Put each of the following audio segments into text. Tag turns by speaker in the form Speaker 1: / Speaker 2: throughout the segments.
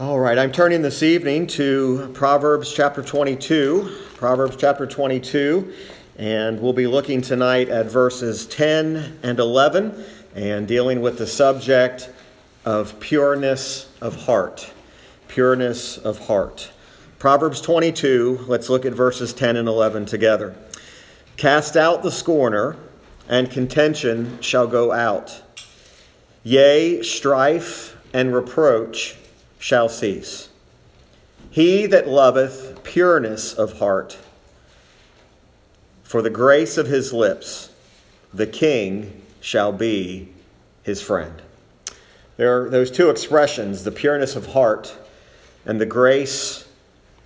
Speaker 1: All right, I'm turning this evening to Proverbs chapter 22. Proverbs chapter 22, and we'll be looking tonight at verses 10 and 11 and dealing with the subject of pureness of heart. Pureness of heart. Proverbs 22, let's look at verses 10 and 11 together. Cast out the scorner, and contention shall go out. Yea, strife and reproach shall cease. He that loveth pureness of heart, for the grace of his lips, the king shall be his friend. There are those two expressions, the pureness of heart and the grace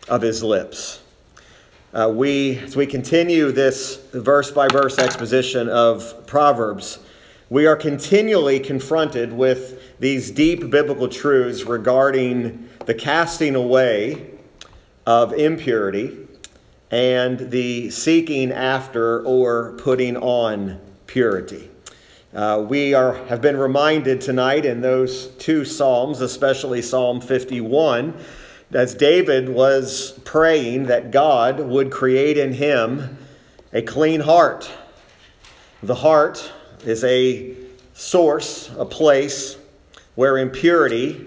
Speaker 1: of his lips. Uh, we, as we continue this verse by verse exposition of Proverbs, we are continually confronted with these deep biblical truths regarding the casting away of impurity and the seeking after or putting on purity. Uh, we are, have been reminded tonight in those two Psalms, especially Psalm 51, as David was praying that God would create in him a clean heart. The heart is a source, a place where impurity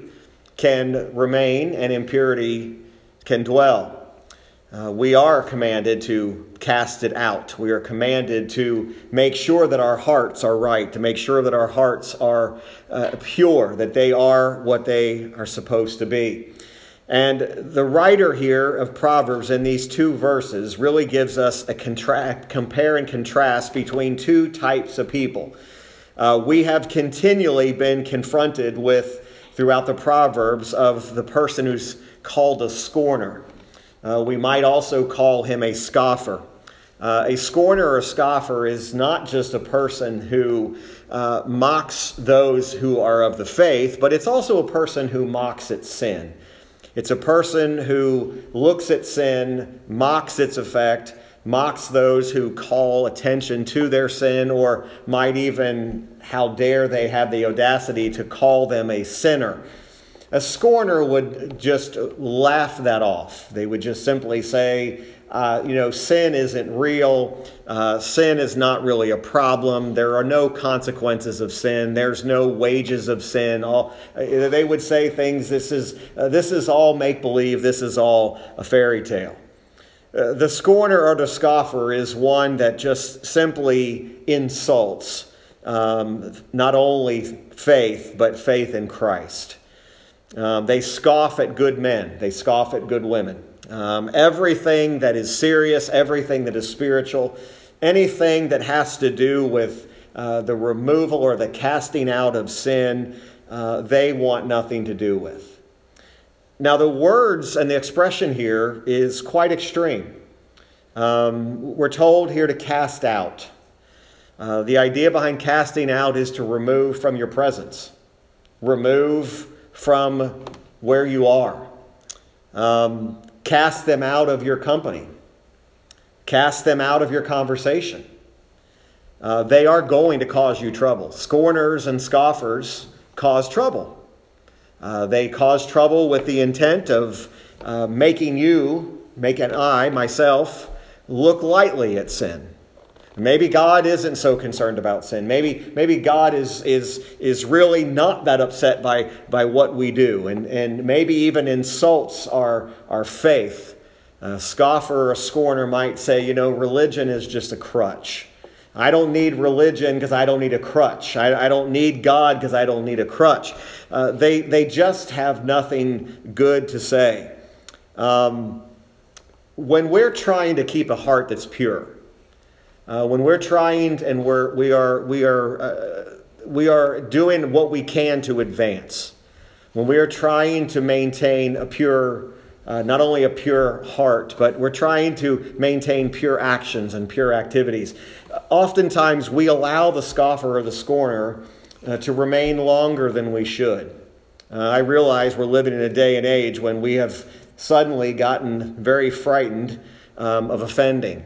Speaker 1: can remain and impurity can dwell. Uh, we are commanded to cast it out. We are commanded to make sure that our hearts are right, to make sure that our hearts are uh, pure, that they are what they are supposed to be. And the writer here of Proverbs in these two verses really gives us a compare and contrast between two types of people. Uh, we have continually been confronted with, throughout the Proverbs, of the person who's called a scorner. Uh, we might also call him a scoffer. Uh, a scorner or a scoffer is not just a person who uh, mocks those who are of the faith, but it's also a person who mocks at sin. It's a person who looks at sin, mocks its effect, mocks those who call attention to their sin, or might even, how dare they have the audacity to call them a sinner. A scorner would just laugh that off. They would just simply say, uh, you know, sin isn't real. Uh, sin is not really a problem. There are no consequences of sin. There's no wages of sin. All they would say things. This is uh, this is all make believe. This is all a fairy tale. Uh, the scorner or the scoffer is one that just simply insults um, not only faith, but faith in Christ. Um, they scoff at good men, they scoff at good women. Um, everything that is serious, everything that is spiritual, anything that has to do with uh, the removal or the casting out of sin, uh, they want nothing to do with. Now, the words and the expression here is quite extreme. Um, we're told here to cast out. Uh, the idea behind casting out is to remove from your presence, remove from where you are, um, cast them out of your company, cast them out of your conversation. Uh, they are going to cause you trouble. Scorners and scoffers cause trouble. Uh, they cause trouble with the intent of uh, making you, making I, myself, look lightly at sin. Maybe God isn't so concerned about sin. Maybe, maybe God is, is, is really not that upset by, by what we do, and, and maybe even insults our, our faith. A scoffer or a scorner might say, you know, religion is just a crutch. I don't need religion because I don't need a crutch. I, I don't need God because I don't need a crutch. Uh, they, they just have nothing good to say. Um, when we're trying to keep a heart that's pure, uh, when we're trying and we're, we are, we, are, uh, we are doing what we can to advance, when we are trying to maintain a pure uh, not only a pure heart, but we're trying to maintain pure actions and pure activities. Oftentimes, we allow the scoffer or the scorner uh, to remain longer than we should. Uh, I realize we're living in a day and age when we have suddenly gotten very frightened um, of offending.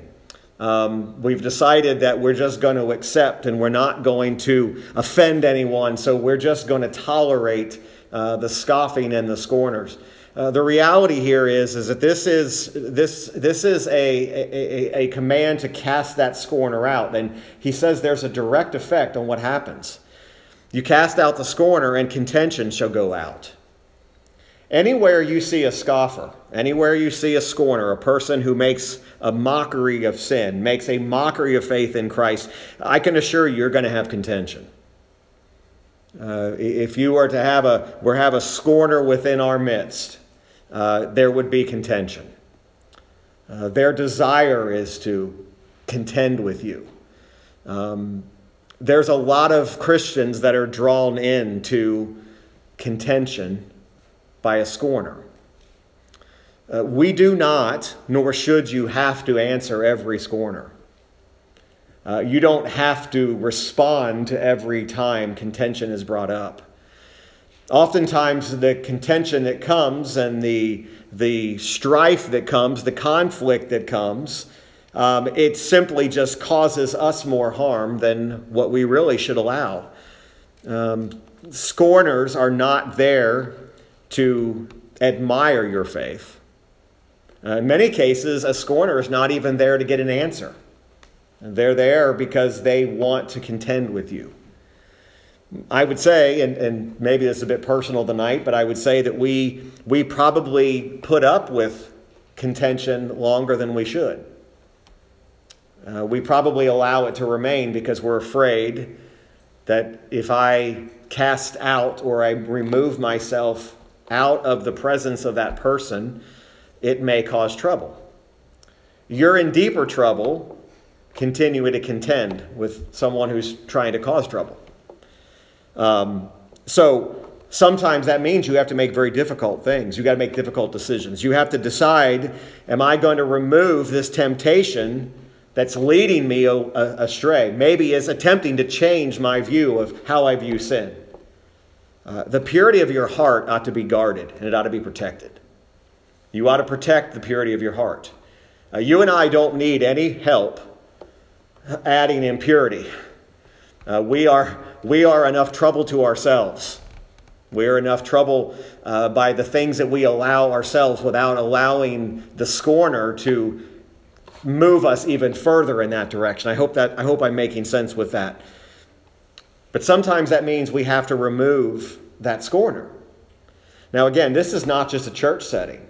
Speaker 1: Um, we've decided that we're just going to accept and we're not going to offend anyone, so we're just going to tolerate uh, the scoffing and the scorners. Uh, the reality here is, is that this is, this, this is a, a, a command to cast that scorner out. And he says there's a direct effect on what happens. You cast out the scorner, and contention shall go out. Anywhere you see a scoffer, anywhere you see a scorner, a person who makes a mockery of sin, makes a mockery of faith in Christ, I can assure you you're going to have contention. Uh, if you were to have a, were have a scorner within our midst, uh, there would be contention. Uh, their desire is to contend with you. Um, there's a lot of Christians that are drawn into contention by a scorner. Uh, we do not, nor should you have to answer every scorner. Uh, you don't have to respond to every time contention is brought up. Oftentimes, the contention that comes and the, the strife that comes, the conflict that comes, um, it simply just causes us more harm than what we really should allow. Um, scorners are not there to admire your faith. Uh, in many cases, a scorner is not even there to get an answer. They're there because they want to contend with you. I would say, and, and maybe this is a bit personal tonight, but I would say that we, we probably put up with contention longer than we should. Uh, we probably allow it to remain because we're afraid that if I cast out or I remove myself out of the presence of that person, it may cause trouble. You're in deeper trouble continuing to contend with someone who's trying to cause trouble. Um, so sometimes that means you have to make very difficult things. You got to make difficult decisions. You have to decide: Am I going to remove this temptation that's leading me astray? Maybe is attempting to change my view of how I view sin. Uh, the purity of your heart ought to be guarded and it ought to be protected. You ought to protect the purity of your heart. Uh, you and I don't need any help adding impurity. Uh, we, are, we are enough trouble to ourselves. We are enough trouble uh, by the things that we allow ourselves without allowing the scorner to move us even further in that direction. I hope that I hope I'm making sense with that. But sometimes that means we have to remove that scorner. Now again, this is not just a church setting.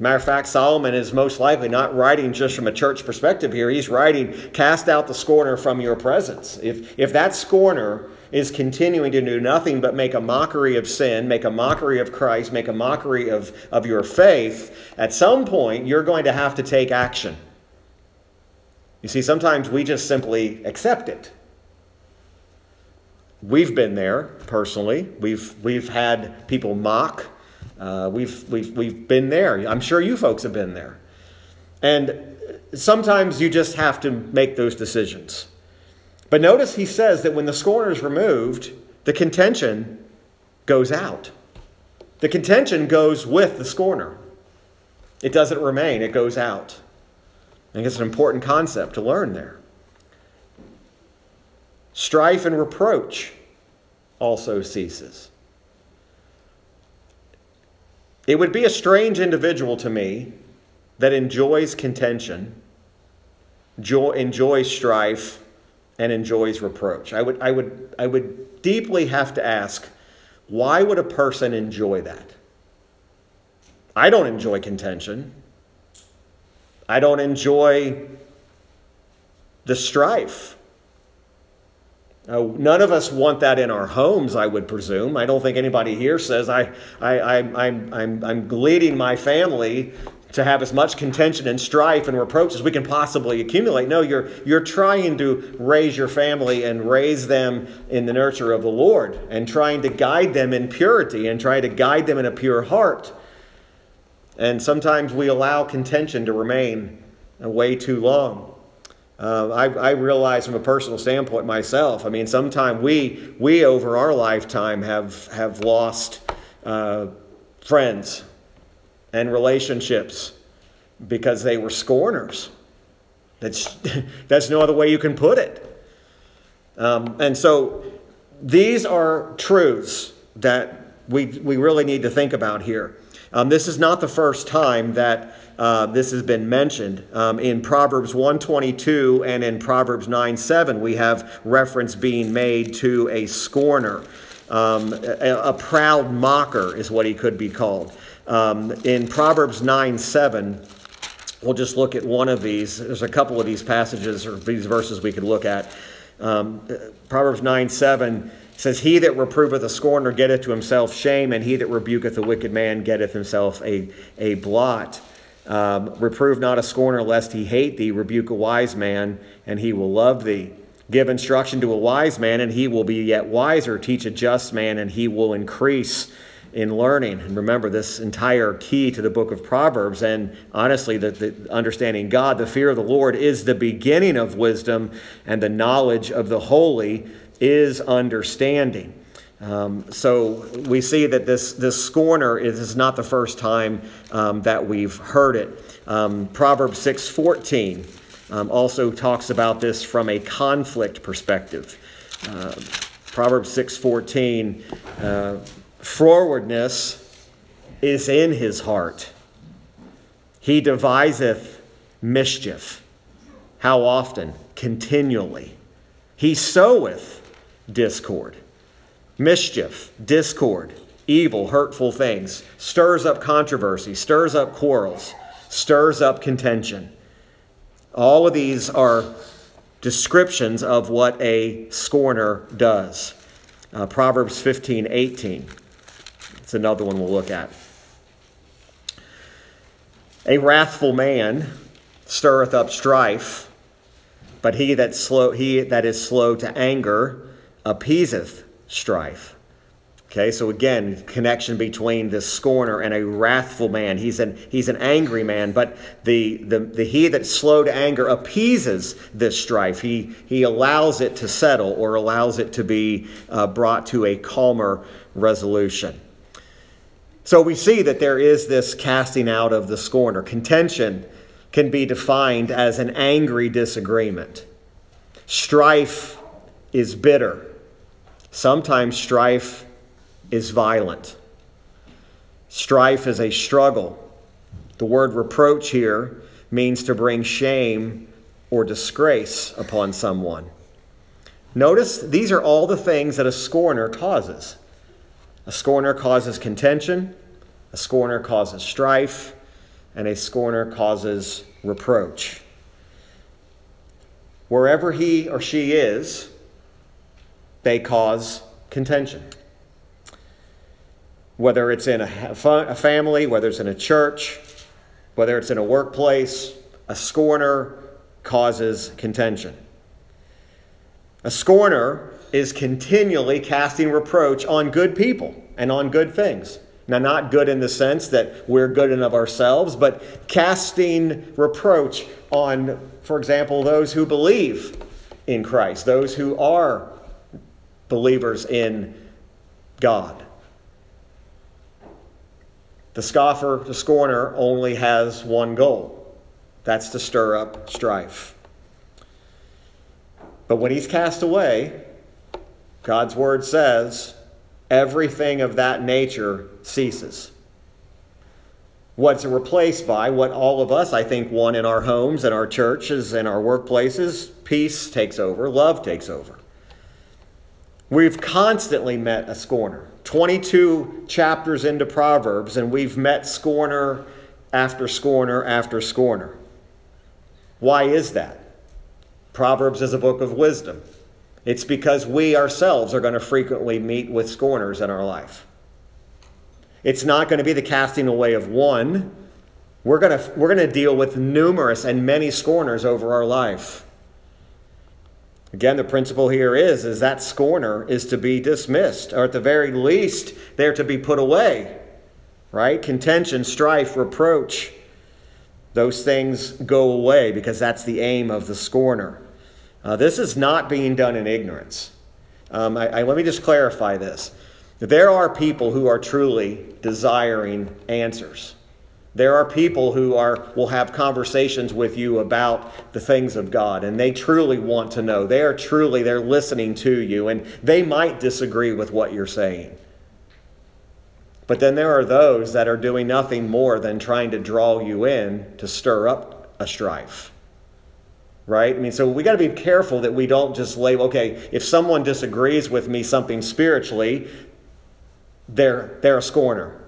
Speaker 1: Matter of fact, Solomon is most likely not writing just from a church perspective here. He's writing, cast out the scorner from your presence. If, if that scorner is continuing to do nothing but make a mockery of sin, make a mockery of Christ, make a mockery of, of your faith, at some point you're going to have to take action. You see, sometimes we just simply accept it. We've been there personally. We've, we've had people mock uh, we've, we've, we've been there. I'm sure you folks have been there. And sometimes you just have to make those decisions. But notice he says that when the scorner is removed, the contention goes out. The contention goes with the scorner. It doesn't remain, it goes out. I think it's an important concept to learn there. Strife and reproach also ceases. It would be a strange individual to me that enjoys contention, joy, enjoys strife, and enjoys reproach. I would, I, would, I would deeply have to ask why would a person enjoy that? I don't enjoy contention. I don't enjoy the strife. Uh, none of us want that in our homes, I would presume. I don't think anybody here says, I, I, I, I'm, I'm, I'm leading my family to have as much contention and strife and reproach as we can possibly accumulate. No, you're, you're trying to raise your family and raise them in the nurture of the Lord and trying to guide them in purity and try to guide them in a pure heart. And sometimes we allow contention to remain way too long. Uh, I, I, realize from a personal standpoint myself. I mean, sometimes we we over our lifetime have have lost uh, friends and relationships because they were scorners. That's that's no other way you can put it. Um, and so these are truths that we, we really need to think about here. Um, this is not the first time that uh, this has been mentioned. Um, in Proverbs 122 and in Proverbs 9 7, we have reference being made to a scorner. Um, a, a, proud mocker is what he could be called. Um, in Proverbs 9 7, we'll just look at one of these. There's a couple of these passages or these verses we could look at. Um, Proverbs 9 7 says, He that reproveth a scorner getteth to himself shame, and he that rebuketh a wicked man getteth himself a, a blot. Um, reprove not a scorner lest he hate thee, rebuke a wise man, and he will love thee. Give instruction to a wise man, and he will be yet wiser. Teach a just man, and he will increase in learning. And remember, this entire key to the book of Proverbs, and honestly, the, the, understanding God, the fear of the Lord is the beginning of wisdom, and the knowledge of the holy is understanding. Um, so we see that this, this scorner is not the first time um, that we've heard it. Um, Proverbs 6.14 um, also talks about this from a conflict perspective. Uh, Proverbs 6.14, uh, frowardness is in his heart. He deviseth mischief. How often? Continually. He soweth discord. Mischief, discord, evil, hurtful things, stirs up controversy, stirs up quarrels, stirs up contention. All of these are descriptions of what a scorner does. Uh, Proverbs 15 18. It's another one we'll look at. A wrathful man stirreth up strife, but he that slow he that is slow to anger appeaseth strife. Okay, so again, connection between the scorner and a wrathful man. He's an, he's an angry man, but the, the, the he that's slow to anger appeases this strife. He, he allows it to settle or allows it to be uh, brought to a calmer resolution. So we see that there is this casting out of the scorner. Contention can be defined as an angry disagreement. Strife is bitter. Sometimes strife is violent. Strife is a struggle. The word reproach here means to bring shame or disgrace upon someone. Notice these are all the things that a scorner causes. A scorner causes contention, a scorner causes strife, and a scorner causes reproach. Wherever he or she is, they cause contention. Whether it's in a, a family, whether it's in a church, whether it's in a workplace, a scorner causes contention. A scorner is continually casting reproach on good people and on good things. Now, not good in the sense that we're good enough ourselves, but casting reproach on, for example, those who believe in Christ, those who are believers in God. The scoffer, the scorner, only has one goal that's to stir up strife. But when he's cast away, God's word says everything of that nature ceases. What's replaced by? What all of us, I think, want in our homes and our churches and our workplaces peace takes over, love takes over. We've constantly met a scorner. 22 chapters into Proverbs, and we've met scorner after scorner after scorner. Why is that? Proverbs is a book of wisdom. It's because we ourselves are going to frequently meet with scorners in our life. It's not going to be the casting away of one. We're going to, we're going to deal with numerous and many scorners over our life. Again, the principle here is, is that scorner is to be dismissed, or at the very least, they're to be put away. Right? Contention, strife, reproach, those things go away because that's the aim of the scorner. Uh, this is not being done in ignorance. Um, I, I, let me just clarify this. There are people who are truly desiring answers. There are people who are will have conversations with you about the things of God and they truly want to know. They are truly they're listening to you and they might disagree with what you're saying. But then there are those that are doing nothing more than trying to draw you in to stir up a strife. Right? I mean, so we got to be careful that we don't just label, okay, if someone disagrees with me something spiritually, they're, they're a scorner.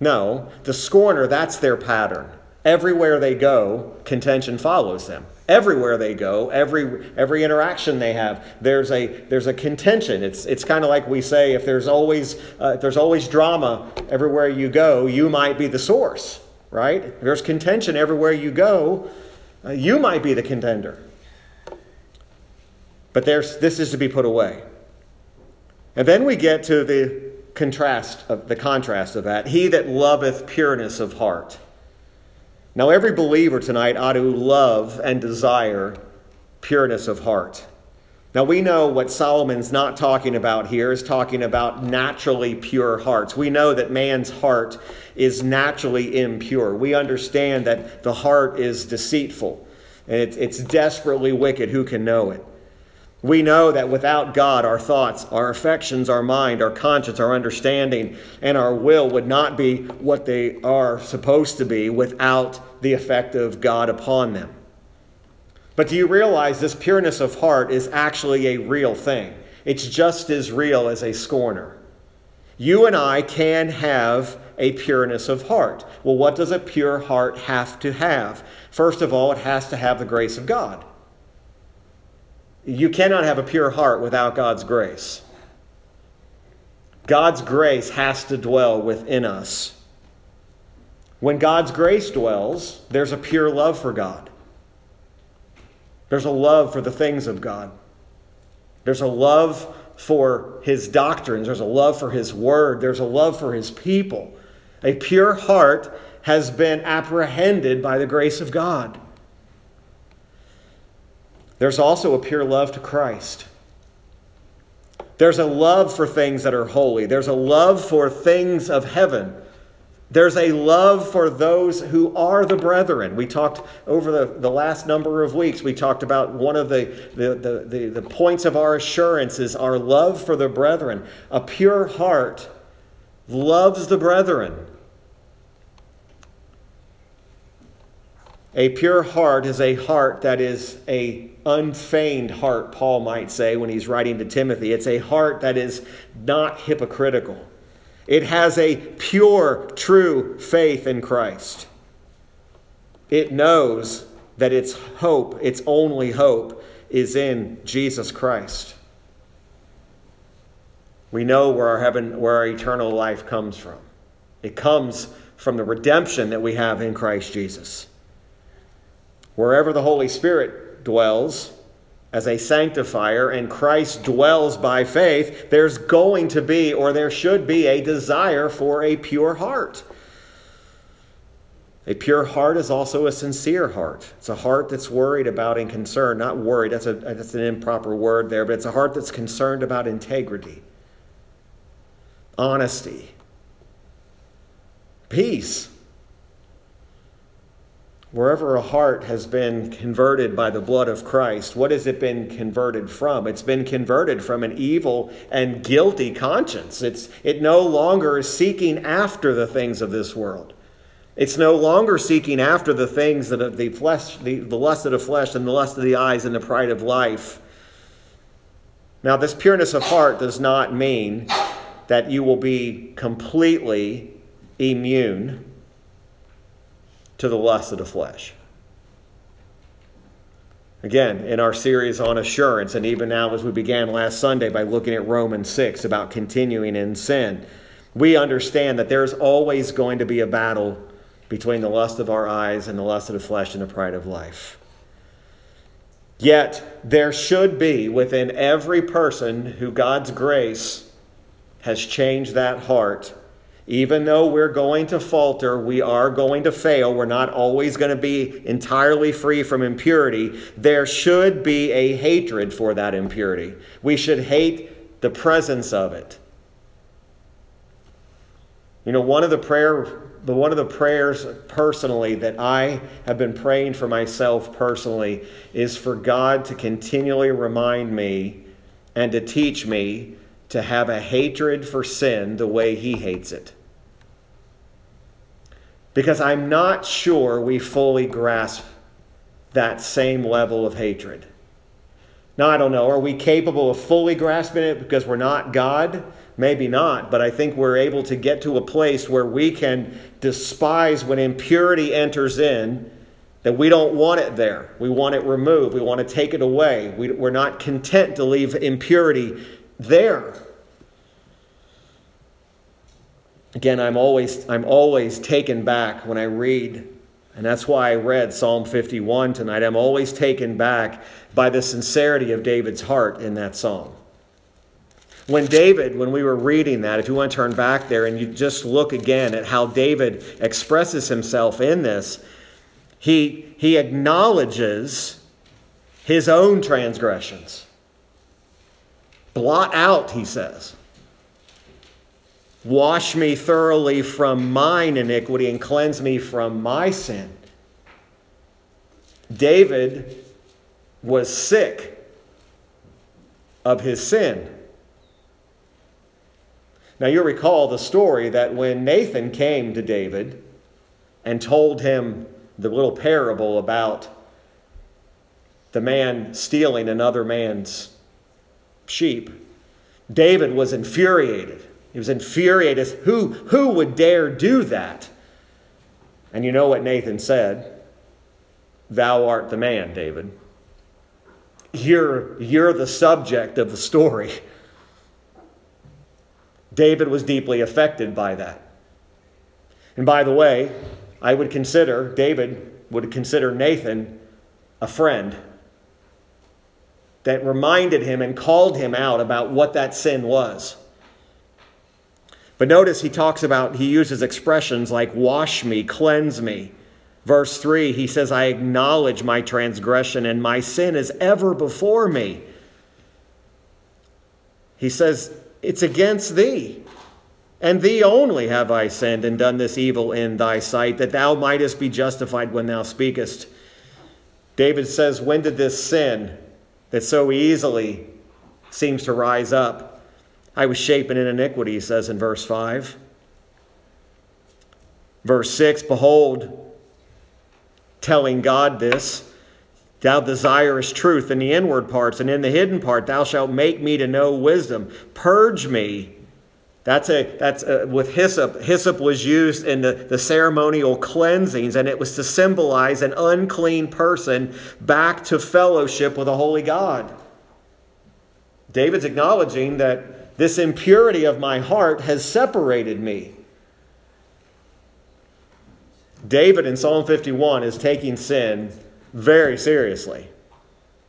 Speaker 1: No, the scorner, that's their pattern. Everywhere they go, contention follows them. Everywhere they go, every every interaction they have, there's a there's a contention. It's it's kind of like we say, if there's always uh, if there's always drama everywhere you go, you might be the source, right? If there's contention everywhere you go, uh, you might be the contender. But there's this is to be put away. And then we get to the contrast of the contrast of that. He that loveth pureness of heart. Now, every believer tonight ought to love and desire pureness of heart. Now, we know what Solomon's not talking about here is talking about naturally pure hearts. We know that man's heart is naturally impure. We understand that the heart is deceitful and it's, it's desperately wicked. Who can know it? We know that without God, our thoughts, our affections, our mind, our conscience, our understanding, and our will would not be what they are supposed to be without the effect of God upon them. But do you realize this pureness of heart is actually a real thing? It's just as real as a scorner. You and I can have a pureness of heart. Well, what does a pure heart have to have? First of all, it has to have the grace of God. You cannot have a pure heart without God's grace. God's grace has to dwell within us. When God's grace dwells, there's a pure love for God. There's a love for the things of God. There's a love for his doctrines. There's a love for his word. There's a love for his people. A pure heart has been apprehended by the grace of God. There's also a pure love to Christ. There's a love for things that are holy. There's a love for things of heaven. There's a love for those who are the brethren. We talked over the, the last number of weeks, we talked about one of the, the, the, the, the points of our assurance is our love for the brethren. A pure heart loves the brethren. A pure heart is a heart that is a unfeigned heart, Paul might say when he's writing to Timothy. It's a heart that is not hypocritical. It has a pure, true faith in Christ. It knows that its hope, its only hope, is in Jesus Christ. We know where our heaven, where our eternal life comes from. It comes from the redemption that we have in Christ Jesus. Wherever the Holy Spirit dwells as a sanctifier and Christ dwells by faith, there's going to be, or there should be, a desire for a pure heart. A pure heart is also a sincere heart. It's a heart that's worried about and concerned, not worried, that's, a, that's an improper word there, but it's a heart that's concerned about integrity, honesty, peace Wherever a heart has been converted by the blood of Christ, what has it been converted from? It's been converted from an evil and guilty conscience. It's, it no longer is seeking after the things of this world. It's no longer seeking after the things that the flesh, the, the lust of the flesh and the lust of the eyes and the pride of life. Now, this pureness of heart does not mean that you will be completely immune to the lust of the flesh. Again, in our series on assurance, and even now as we began last Sunday by looking at Romans 6 about continuing in sin, we understand that there's always going to be a battle between the lust of our eyes and the lust of the flesh and the pride of life. Yet, there should be within every person who God's grace has changed that heart even though we're going to falter, we are going to fail, we're not always going to be entirely free from impurity, there should be a hatred for that impurity. We should hate the presence of it. You know, one of the prayer one of the prayers personally that I have been praying for myself personally is for God to continually remind me and to teach me to have a hatred for sin the way he hates it. Because I'm not sure we fully grasp that same level of hatred. Now, I don't know. Are we capable of fully grasping it because we're not God? Maybe not, but I think we're able to get to a place where we can despise when impurity enters in, that we don't want it there. We want it removed. We want to take it away. We, are not content to leave impurity there. Again, I'm always, I'm always taken back when I read, and that's why I read Psalm 51 tonight. I'm always taken back by the sincerity of David's heart in that psalm. When David, when we were reading that, if you want to turn back there and you just look again at how David expresses himself in this, he, he acknowledges his own transgressions. Blot out, he says. Wash me thoroughly from mine iniquity and cleanse me from my sin. David was sick of his sin. Now, you'll recall the story that when Nathan came to David and told him the little parable about the man stealing another man's sheep, David was infuriated. He was infuriated. Who, who would dare do that? And you know what Nathan said? Thou art the man, David. You're, you're the subject of the story. David was deeply affected by that. And by the way, I would consider, David would consider Nathan a friend that reminded him and called him out about what that sin was. But notice he talks about, he uses expressions like wash me, cleanse me. Verse 3, he says, I acknowledge my transgression and my sin is ever before me. He says, It's against thee. And thee only have I sinned and done this evil in thy sight, that thou mightest be justified when thou speakest. David says, When did this sin that so easily seems to rise up I was shapen in iniquity, he says in verse 5. Verse 6 Behold, telling God this, thou desirest truth in the inward parts, and in the hidden part thou shalt make me to know wisdom. Purge me. That's a that's a, with hyssop. Hyssop was used in the, the ceremonial cleansings, and it was to symbolize an unclean person back to fellowship with a holy God. David's acknowledging that this impurity of my heart has separated me. David in Psalm 51 is taking sin very seriously.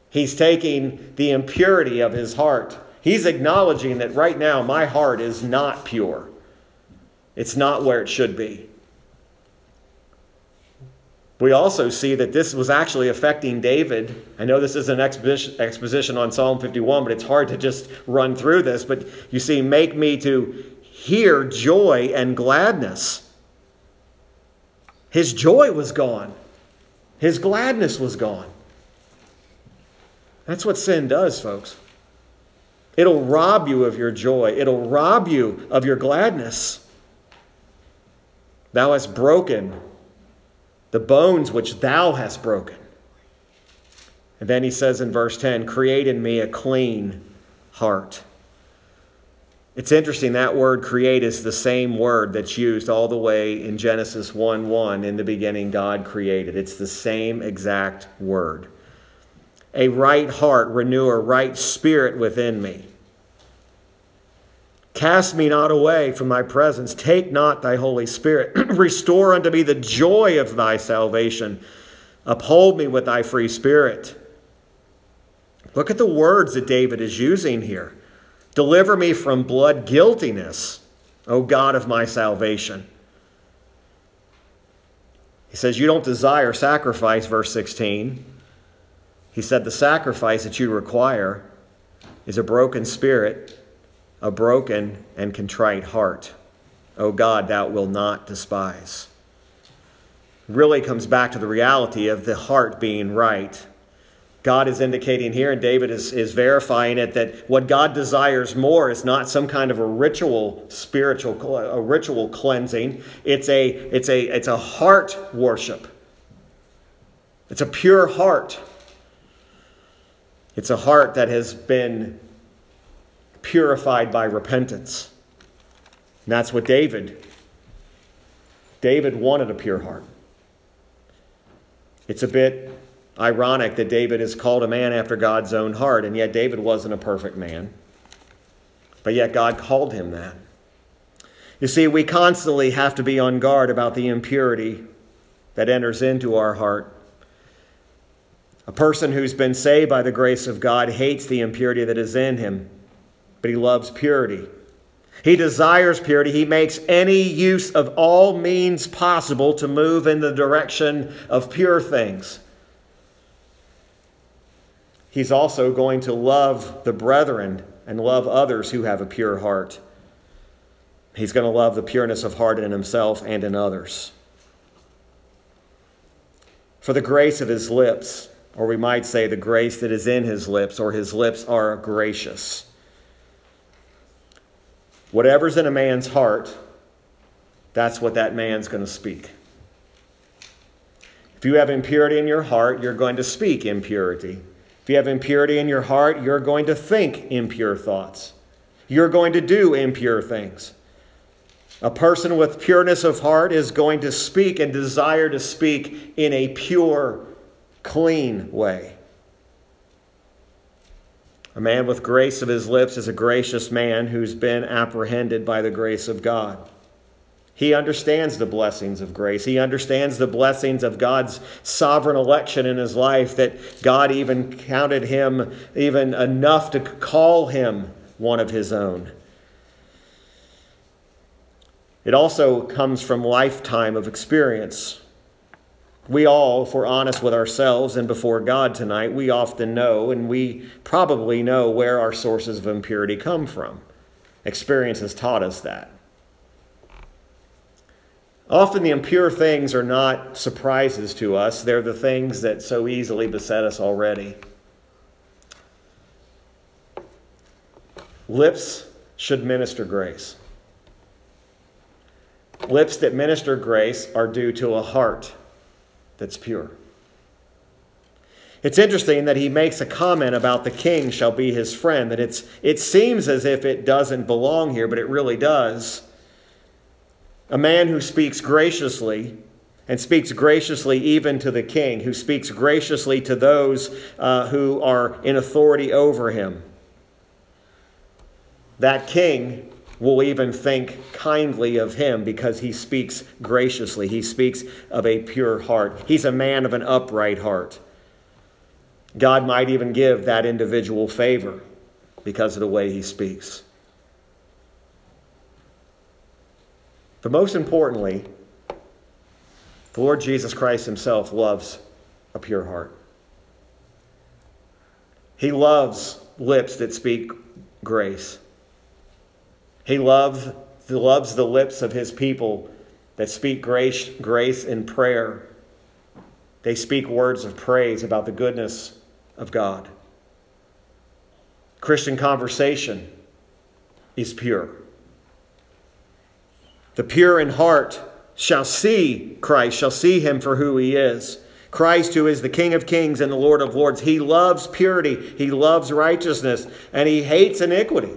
Speaker 1: He's taking the impurity of his heart. He's acknowledging that right now my heart is not pure. It's not where it should be. We also see that this was actually affecting David. I know this is an exposition on Psalm 51, but it's hard to just run through this. But you see, make me to hear joy and gladness. His joy was gone, his gladness was gone. That's what sin does, folks. It'll rob you of your joy, it'll rob you of your gladness. Thou hast broken the bones which thou hast broken. And then he says in verse 10, Create in me a clean heart. It's interesting that word create is the same word that's used all the way in Genesis 1 1. In the beginning, God created. It's the same exact word. A right heart, renew a right spirit within me. Cast me not away from thy presence. Take not thy Holy Spirit. Restore unto me the joy of thy salvation. Uphold me with thy free spirit. Look at the words that David is using here. Deliver me from blood guiltiness, O God of my salvation. He says, You don't desire sacrifice, verse 16. He said, The sacrifice that you require is a broken spirit a broken and contrite heart. O God, thou wilt not despise. Really comes back to the reality of the heart being right. God is indicating here, and David is, is verifying it, that what God desires more is not some kind of a ritual, spiritual, a ritual cleansing. It's a, it's a, it's a heart worship. It's a pure heart. It's a heart that has been purified by repentance. And that's what David, David wanted a pure heart. It's a bit ironic that David is called a man after God's own heart, and yet David wasn't a perfect man. But yet God called him that. You see, we constantly have to be on guard about the impurity that enters into our heart. A person who's been saved by the grace of God hates the impurity that is in him, but he loves purity. He desires purity. He makes any use of all means possible to move in the direction of pure things. He's also going to love the brethren and love others who have a pure heart. He's going to love the pureness of heart in himself and in others. For the grace of his lips, or we might say the grace that is in his lips, or his lips are gracious. Whatever's in a man's heart, that's what that man's going to speak. If you have impurity in your heart, you're going to speak impurity. If you have impurity in your heart, you're going to think impure thoughts. You're going to do impure things. A person with pureness of heart is going to speak and desire to speak in a pure, clean way. A man with grace of his lips is a gracious man who's been apprehended by the grace of God. He understands the blessings of grace. He understands the blessings of God's sovereign election in his life, that God even counted him even enough to call him one of his own. It also comes from lifetime of experience. We all, if we're honest with ourselves and before God tonight, we often know and we probably know where our sources of impurity come from. Experience has taught us that. Often the impure things are not surprises to us, they're the things that so easily beset us already. Lips should minister grace. Lips that minister grace are due to a heart that's pure. It's interesting that he makes a comment about the king shall be his friend, that it's, it seems as if it doesn't belong here, but it really does. A man who speaks graciously and speaks graciously even to the king, who speaks graciously to those uh, who are in authority over him. That king will even think kindly of him because he speaks graciously. He speaks of a pure heart. He's a man of an upright heart. God might even give that individual favor because of the way he speaks. But most importantly, the Lord Jesus Christ himself loves a pure heart. He loves lips that speak grace. He loves, loves the lips of his people that speak grace, grace in prayer. They speak words of praise about the goodness of God. Christian conversation is pure. The pure in heart shall see Christ, shall see him for who he is. Christ, who is the King of kings and the Lord of lords, he loves purity, he loves righteousness, and he hates iniquity.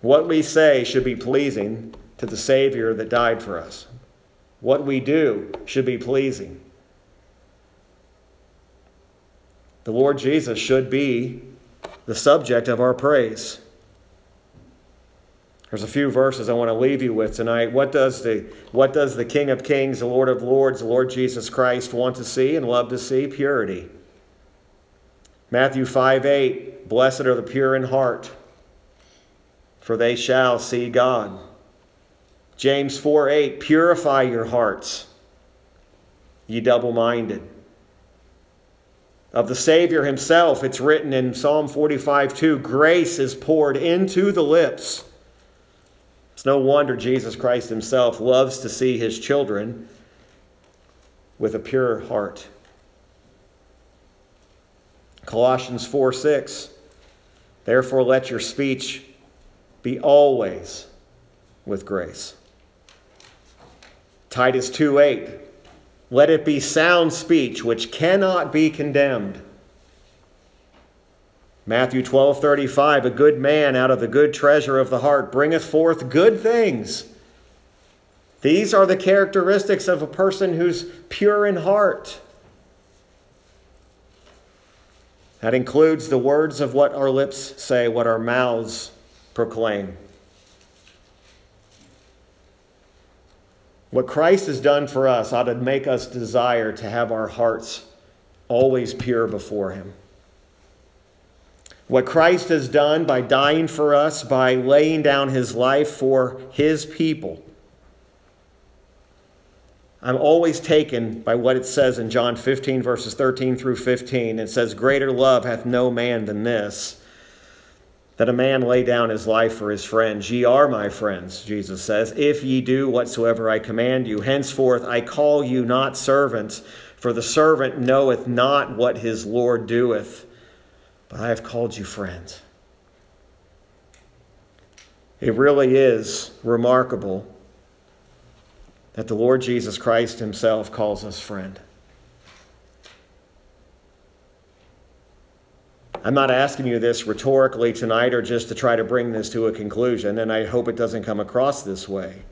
Speaker 1: What we say should be pleasing to the Savior that died for us. What we do should be pleasing. The Lord Jesus should be the subject of our praise. There's a few verses I want to leave you with tonight. What does the what does the King of Kings, the Lord of Lords, the Lord Jesus Christ want to see and love to see? Purity. Matthew 5 8, blessed are the pure in heart, for they shall see God. James 4 8, purify your hearts, ye double minded. Of the Savior himself, it's written in Psalm 45 2, grace is poured into the lips it's no wonder Jesus Christ himself loves to see his children with a pure heart. Colossians 4 6. Therefore, let your speech be always with grace. Titus 2 8. Let it be sound speech which cannot be condemned. Matthew 12 35. A good man out of the good treasure of the heart bringeth forth good things. These are the characteristics of a person who's pure in heart. That includes the words of what our lips say, what our mouths proclaim. What Christ has done for us ought to make us desire to have our hearts always pure before Him. What Christ has done by dying for us, by laying down His life for His people. I'm always taken by what it says in John 15, verses 13 through 15. It says, Greater love hath no man than this that a man lay down his life for his friends. Ye are my friends, Jesus says, if ye do whatsoever I command you. Henceforth I call you not servants, for the servant knoweth not what his Lord doeth, but I have called you friends. It really is remarkable that the Lord Jesus Christ himself calls us friend. I'm not asking you this rhetorically tonight or just to try to bring this to a conclusion, and I hope it doesn't come across this way.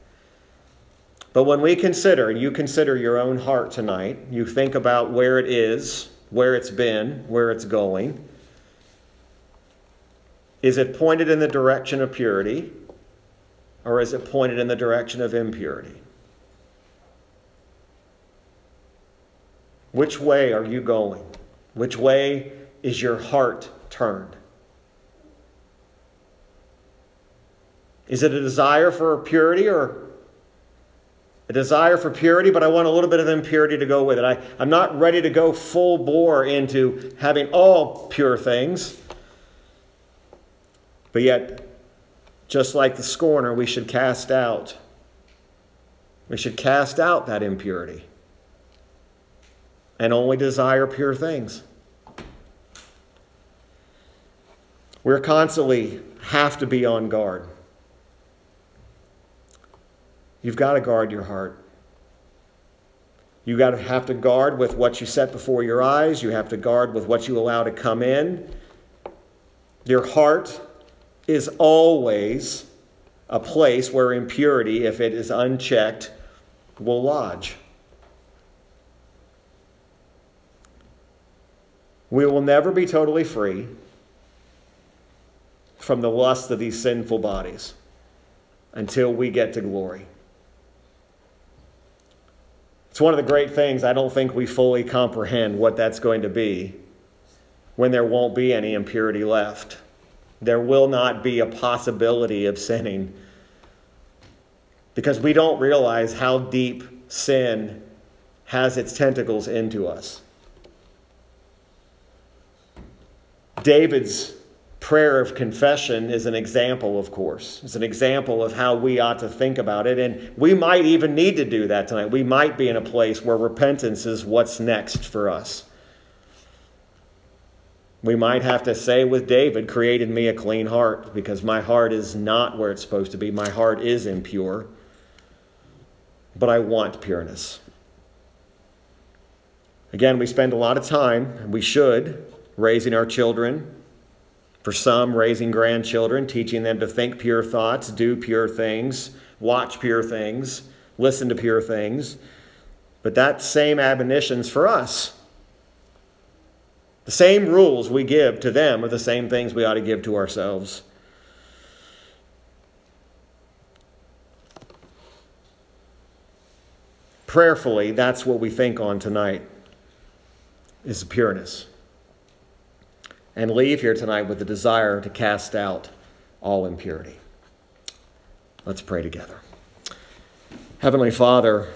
Speaker 1: But when we consider, and you consider your own heart tonight, you think about where it is, where it's been, where it's going. Is it pointed in the direction of purity, or is it pointed in the direction of impurity? Which way are you going? Which way is your heart turned? Is it a desire for purity or a desire for purity, but I want a little bit of impurity to go with it? I, I'm not ready to go full bore into having all pure things. But yet, just like the scorner, we should cast out. We should cast out that impurity and only desire pure things. We're constantly have to be on guard. You've got to guard your heart. You got to have to guard with what you set before your eyes. You have to guard with what you allow to come in. Your heart is always a place where impurity, if it is unchecked, will lodge. We will never be totally free from the lust of these sinful bodies until we get to glory. It's one of the great things I don't think we fully comprehend what that's going to be when there won't be any impurity left. There will not be a possibility of sinning because we don't realize how deep sin has its tentacles into us. David's prayer of confession is an example, of course. It's an example of how we ought to think about it. And we might even need to do that tonight. We might be in a place where repentance is what's next for us. We might have to say with David, created me a clean heart, because my heart is not where it's supposed to be. My heart is impure, but I want pureness. Again, we spend a lot of time, and we should, raising our children. For some, raising grandchildren, teaching them to think pure thoughts, do pure things, watch pure things, listen to pure things. But that same admonitions for us. The same rules we give to them are the same things we ought to give to ourselves. Prayerfully, that's what we think on tonight is pureness and leave here tonight with the desire to cast out all impurity. Let's pray together. Heavenly Father,